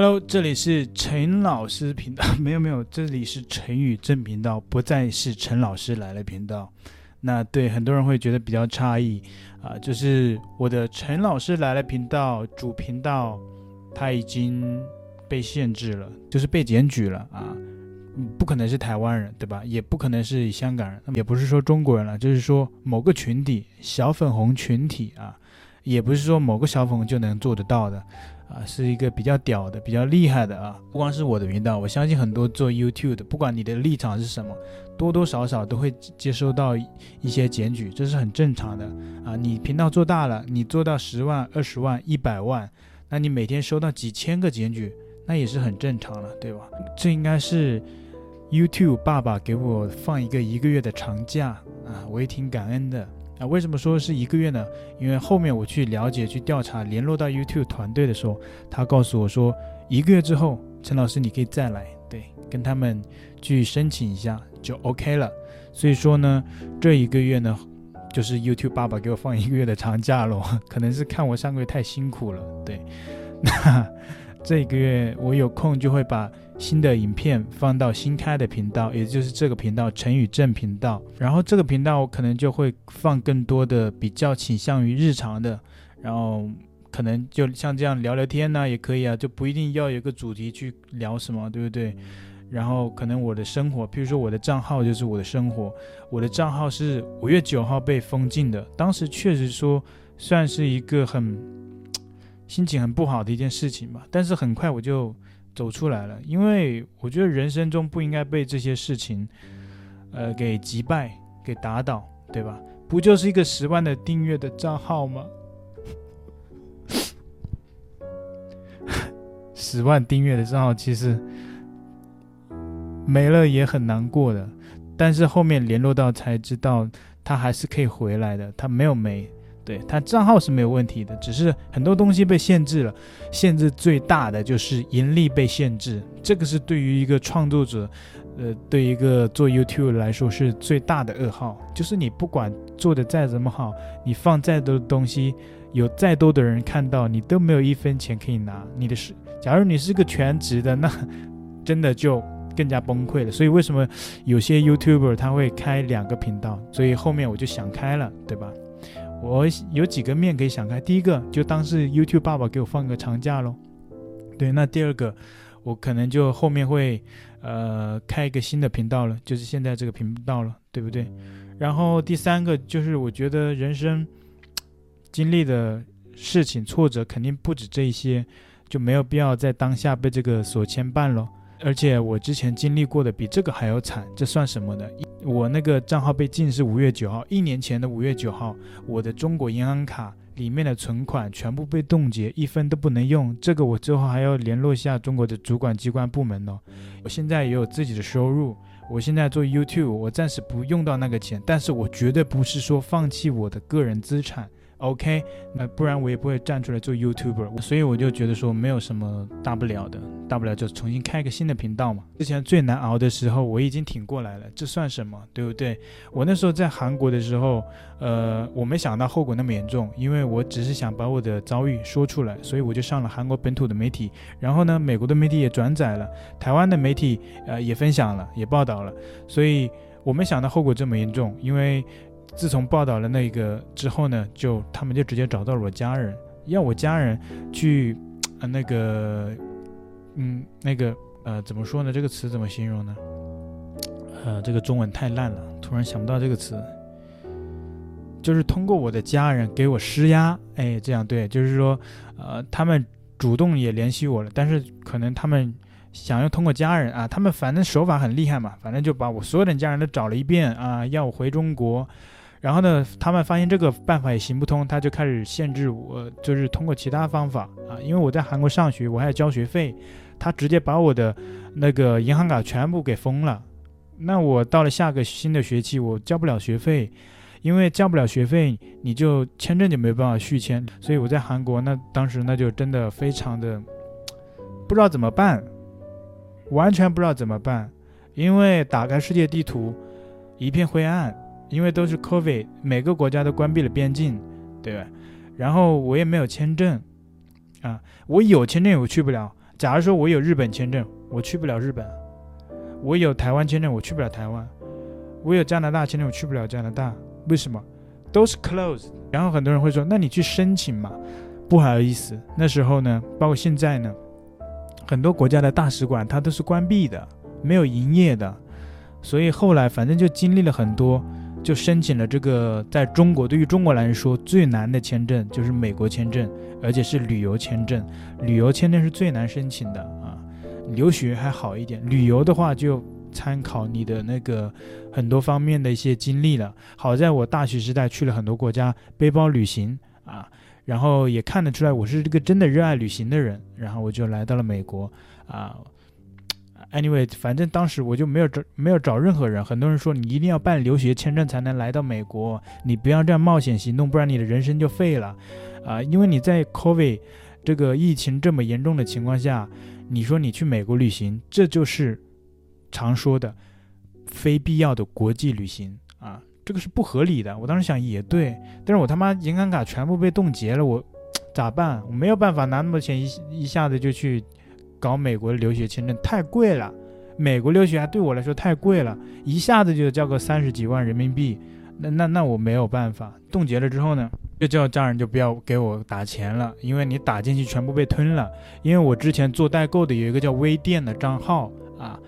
Hello，这里是陈老师频道，没有没有，这里是陈宇正频道，不再是陈老师来了频道。那对很多人会觉得比较诧异啊，就是我的陈老师来了频道主频道，他已经被限制了，就是被检举了啊，不可能是台湾人对吧？也不可能是香港人，也不是说中国人了，就是说某个群体小粉红群体啊，也不是说某个小粉红就能做得到的。啊，是一个比较屌的、比较厉害的啊！不光是我的频道，我相信很多做 YouTube 的，不管你的立场是什么，多多少少都会接收到一些检举，这是很正常的啊！你频道做大了，你做到十万、二十万、一百万，那你每天收到几千个检举，那也是很正常了，对吧？这应该是 YouTube 爸爸给我放一个一个月的长假啊，我也挺感恩的。啊，为什么说是一个月呢？因为后面我去了解、去调查、联络到 YouTube 团队的时候，他告诉我说，一个月之后，陈老师你可以再来，对，跟他们去申请一下就 OK 了。所以说呢，这一个月呢，就是 YouTube 爸爸给我放一个月的长假喽，可能是看我上个月太辛苦了，对，那。这一个月我有空就会把新的影片放到新开的频道，也就是这个频道陈宇正频道。然后这个频道我可能就会放更多的比较倾向于日常的，然后可能就像这样聊聊天呢、啊、也可以啊，就不一定要有个主题去聊什么，对不对？然后可能我的生活，譬如说我的账号就是我的生活，我的账号是五月九号被封禁的，当时确实说算是一个很。心情很不好的一件事情吧，但是很快我就走出来了，因为我觉得人生中不应该被这些事情，呃，给击败、给打倒，对吧？不就是一个十万的订阅的账号吗？十万订阅的账号其实没了也很难过的，但是后面联络到才知道，他还是可以回来的，他没有没。对，他账号是没有问题的，只是很多东西被限制了。限制最大的就是盈利被限制，这个是对于一个创作者，呃，对一个做 YouTube 来说是最大的噩耗。就是你不管做的再怎么好，你放再多的东西，有再多的人看到，你都没有一分钱可以拿。你的是，假如你是个全职的，那 真的就更加崩溃了。所以为什么有些 YouTuber 他会开两个频道？所以后面我就想开了，对吧？我有几个面可以想开，第一个就当是 YouTube 爸爸给我放个长假喽，对，那第二个我可能就后面会呃开一个新的频道了，就是现在这个频道了，对不对？然后第三个就是我觉得人生经历的事情挫折肯定不止这一些，就没有必要在当下被这个所牵绊了。而且我之前经历过的比这个还要惨，这算什么呢？我那个账号被禁是五月九号，一年前的五月九号，我的中国银行卡里面的存款全部被冻结，一分都不能用。这个我之后还要联络一下中国的主管机关部门呢。我现在也有自己的收入，我现在做 YouTube，我暂时不用到那个钱，但是我绝对不是说放弃我的个人资产。OK，那不然我也不会站出来做 YouTuber，所以我就觉得说没有什么大不了的，大不了就重新开个新的频道嘛。之前最难熬的时候我已经挺过来了，这算什么，对不对？我那时候在韩国的时候，呃，我没想到后果那么严重，因为我只是想把我的遭遇说出来，所以我就上了韩国本土的媒体，然后呢，美国的媒体也转载了，台湾的媒体呃也分享了，也报道了，所以我没想到后果这么严重，因为。自从报道了那个之后呢，就他们就直接找到了我家人，要我家人去，呃，那个，嗯，那个，呃，怎么说呢？这个词怎么形容呢？呃，这个中文太烂了，突然想不到这个词。就是通过我的家人给我施压，哎，这样对，就是说，呃，他们主动也联系我了，但是可能他们想要通过家人啊，他们反正手法很厉害嘛，反正就把我所有的家人都找了一遍啊，要我回中国。然后呢，他们发现这个办法也行不通，他就开始限制我，就是通过其他方法啊。因为我在韩国上学，我还要交学费，他直接把我的那个银行卡全部给封了。那我到了下个新的学期，我交不了学费，因为交不了学费，你就签证就没办法续签。所以我在韩国，那当时那就真的非常的不知道怎么办，完全不知道怎么办，因为打开世界地图，一片灰暗。因为都是 COVID，每个国家都关闭了边境，对吧？然后我也没有签证，啊，我有签证我去不了。假如说我有日本签证，我去不了日本；我有台湾签证，我去不了台湾；我有加拿大签证，我去不了加拿大。为什么？都是 closed。然后很多人会说：“那你去申请嘛？”不好意思，那时候呢，包括现在呢，很多国家的大使馆它都是关闭的，没有营业的。所以后来反正就经历了很多，就申请了这个在中国对于中国来说最难的签证，就是美国签证，而且是旅游签证。旅游签证是最难申请的啊，留学还好一点，旅游的话就参考你的那个很多方面的一些经历了。好在我大学时代去了很多国家，背包旅行啊，然后也看得出来我是这个真的热爱旅行的人，然后我就来到了美国啊。Anyway，反正当时我就没有找没有找任何人。很多人说你一定要办留学签证才能来到美国，你不要这样冒险行动，不然你的人生就废了。啊，因为你在 COVID 这个疫情这么严重的情况下，你说你去美国旅行，这就是常说的非必要的国际旅行啊，这个是不合理的。我当时想也对，但是我他妈银行卡全部被冻结了，我咋办？我没有办法拿那么多钱一一下子就去。搞美国留学签证太贵了，美国留学还对我来说太贵了，一下子就交个三十几万人民币，那那那我没有办法。冻结了之后呢，就叫家人就不要给我打钱了，因为你打进去全部被吞了。因为我之前做代购的有一个叫微店的账号啊，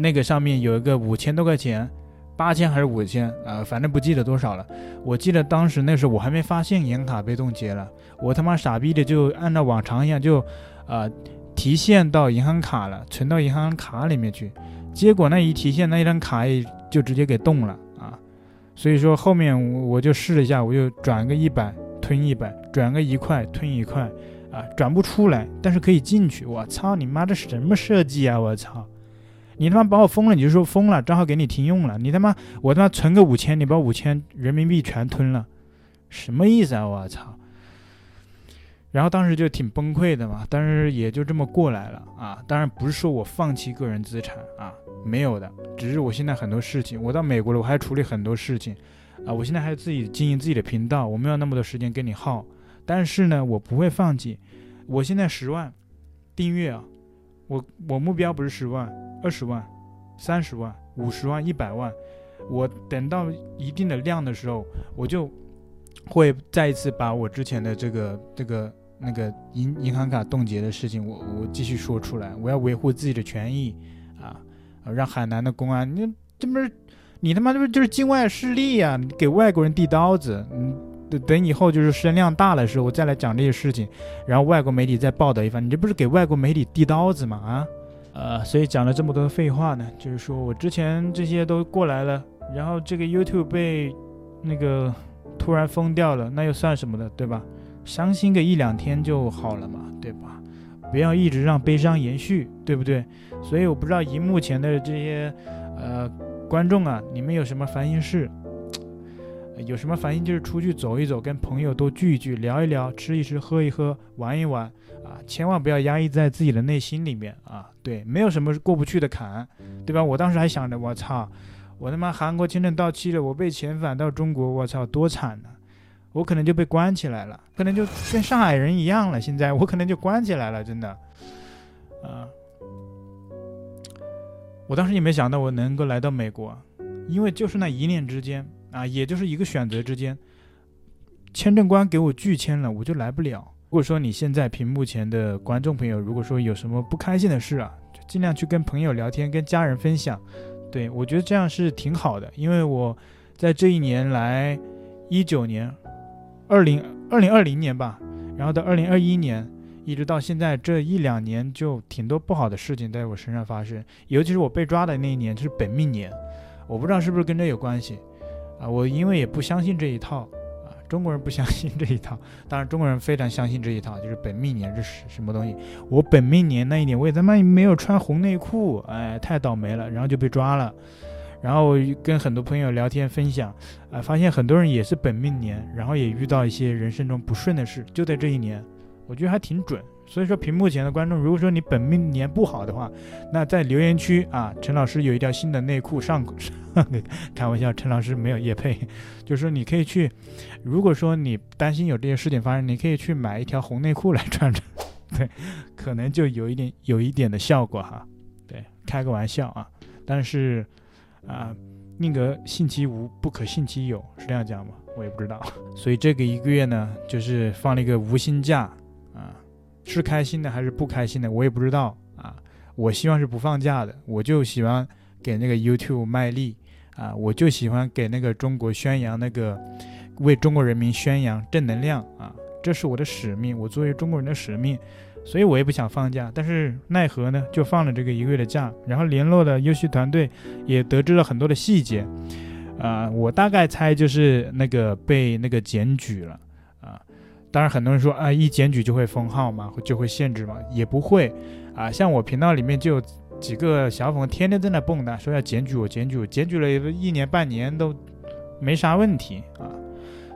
那个上面有一个五千多块钱，八千还是五千啊，反正不记得多少了。我记得当时那时候我还没发现银行卡被冻结了，我他妈傻逼的就按照往常一样就啊。提现到银行卡了，存到银行卡里面去，结果那一提现，那一张卡也就直接给冻了啊！所以说后面我我就试了一下，我就转个一百吞一百，转个一块吞一块，啊，转不出来，但是可以进去。我操你妈，这什么设计啊！我操，你他妈把我封了，你就说封了，账号给你停用了，你他妈我他妈存个五千，你把五千人民币全吞了，什么意思啊！我操！然后当时就挺崩溃的嘛，但是也就这么过来了啊。当然不是说我放弃个人资产啊，没有的，只是我现在很多事情，我到美国了，我还处理很多事情啊。我现在还自己经营自己的频道，我没有那么多时间跟你耗。但是呢，我不会放弃。我现在十万订阅啊，我我目标不是十万、二十万、三十万、五十万、一百万，我等到一定的量的时候，我就会再一次把我之前的这个这个。那个银银行卡冻结的事情，我我继续说出来，我要维护自己的权益啊！让海南的公安，你这不是你他妈这不就是境外势力呀、给外国人递刀子，嗯，等等以后就是声量大的时候，我再来讲这些事情，然后外国媒体再报道一番，你这不是给外国媒体递刀子吗？啊，呃，所以讲了这么多废话呢，就是说我之前这些都过来了，然后这个 YouTube 被那个突然封掉了，那又算什么的，对吧？伤心个一两天就好了嘛，对吧？不要一直让悲伤延续，对不对？所以我不知道荧幕前的这些呃观众啊，你们有什么烦心事？有什么烦心就是出去走一走，跟朋友多聚一聚，聊一聊，吃一吃，喝一喝，玩一玩啊！千万不要压抑在自己的内心里面啊！对，没有什么过不去的坎，对吧？我当时还想着，我操，我他妈韩国签证到期了，我被遣返到中国，我操，多惨呢！我可能就被关起来了，可能就跟上海人一样了。现在我可能就关起来了，真的。啊，我当时也没想到我能够来到美国，因为就是那一念之间啊，也就是一个选择之间，签证官给我拒签了，我就来不了。如果说你现在屏幕前的观众朋友，如果说有什么不开心的事啊，就尽量去跟朋友聊天，跟家人分享。对，我觉得这样是挺好的，因为我在这一年来，一九年。二零二零二零年吧，然后到二零二一年，一直到现在这一两年，就挺多不好的事情在我身上发生。尤其是我被抓的那一年，就是本命年，我不知道是不是跟这有关系啊？我因为也不相信这一套啊，中国人不相信这一套，当然中国人非常相信这一套，就是本命年这是什么东西？我本命年那一年，我也他妈没有穿红内裤，哎，太倒霉了，然后就被抓了。然后跟很多朋友聊天分享，啊、发现很多人也是本命年，然后也遇到一些人生中不顺的事，就在这一年，我觉得还挺准。所以说，屏幕前的观众，如果说你本命年不好的话，那在留言区啊，陈老师有一条新的内裤上，开玩笑，陈老师没有业配，就是说你可以去，如果说你担心有这些事情发生，你可以去买一条红内裤来穿着。对，可能就有一点有一点的效果哈，对，开个玩笑啊，但是啊，宁可信其无，不可信其有，是这样讲吗？我也不知道，所以这个一个月呢，就是放了一个无薪假啊，是开心的还是不开心的，我也不知道啊，我希望是不放假的，我就喜欢给那个 YouTube 卖力啊，我就喜欢给那个中国宣扬那个。为中国人民宣扬正能量啊，这是我的使命，我作为中国人的使命，所以我也不想放假，但是奈何呢，就放了这个一个月的假，然后联络了优秀团队，也得知了很多的细节，啊，我大概猜就是那个被那个检举了啊，当然很多人说啊，一检举就会封号嘛，就会限制嘛，也不会。啊，像我频道里面就有几个小粉天天在那蹦跶，说要检举我，检举我，检举了一年半年都没啥问题啊。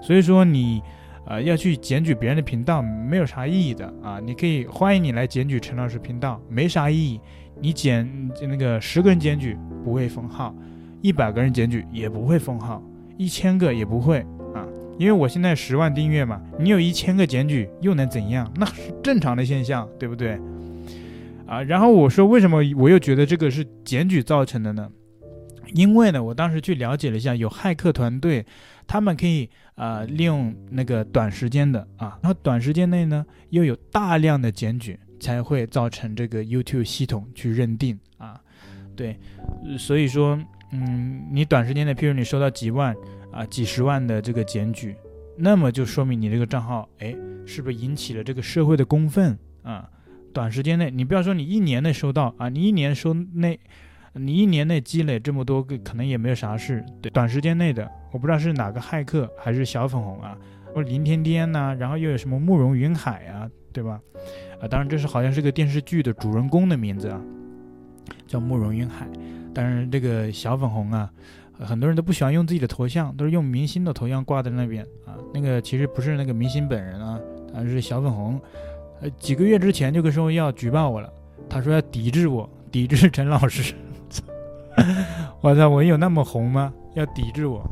所以说你，呃，要去检举别人的频道没有啥意义的啊！你可以欢迎你来检举陈老师频道，没啥意义。你检那个十个人检举不会封号，一百个人检举也不会封号，一千个也不会啊！因为我现在十万订阅嘛，你有一千个检举又能怎样？那是正常的现象，对不对？啊，然后我说为什么我又觉得这个是检举造成的呢？因为呢，我当时去了解了一下，有骇客团队。他们可以啊、呃、利用那个短时间的啊，然后短时间内呢又有大量的检举，才会造成这个 YouTube 系统去认定啊，对，所以说嗯，你短时间内，譬如你收到几万啊几十万的这个检举，那么就说明你这个账号哎是不是引起了这个社会的公愤啊？短时间内，你不要说你一年内收到啊，你一年收内。你一年内积累这么多个，可能也没有啥事。对，短时间内的，我不知道是哪个骇客还是小粉红啊，或者林天天呐、然后又有什么慕容云海啊，对吧？啊，当然这是好像是个电视剧的主人公的名字啊，叫慕容云海。当然这个小粉红啊，很多人都不喜欢用自己的头像，都是用明星的头像挂在那边啊。那个其实不是那个明星本人啊，而是小粉红。呃，几个月之前就跟说要举报我了，他说要抵制我，抵制陈老师。我操！我有那么红吗？要抵制我？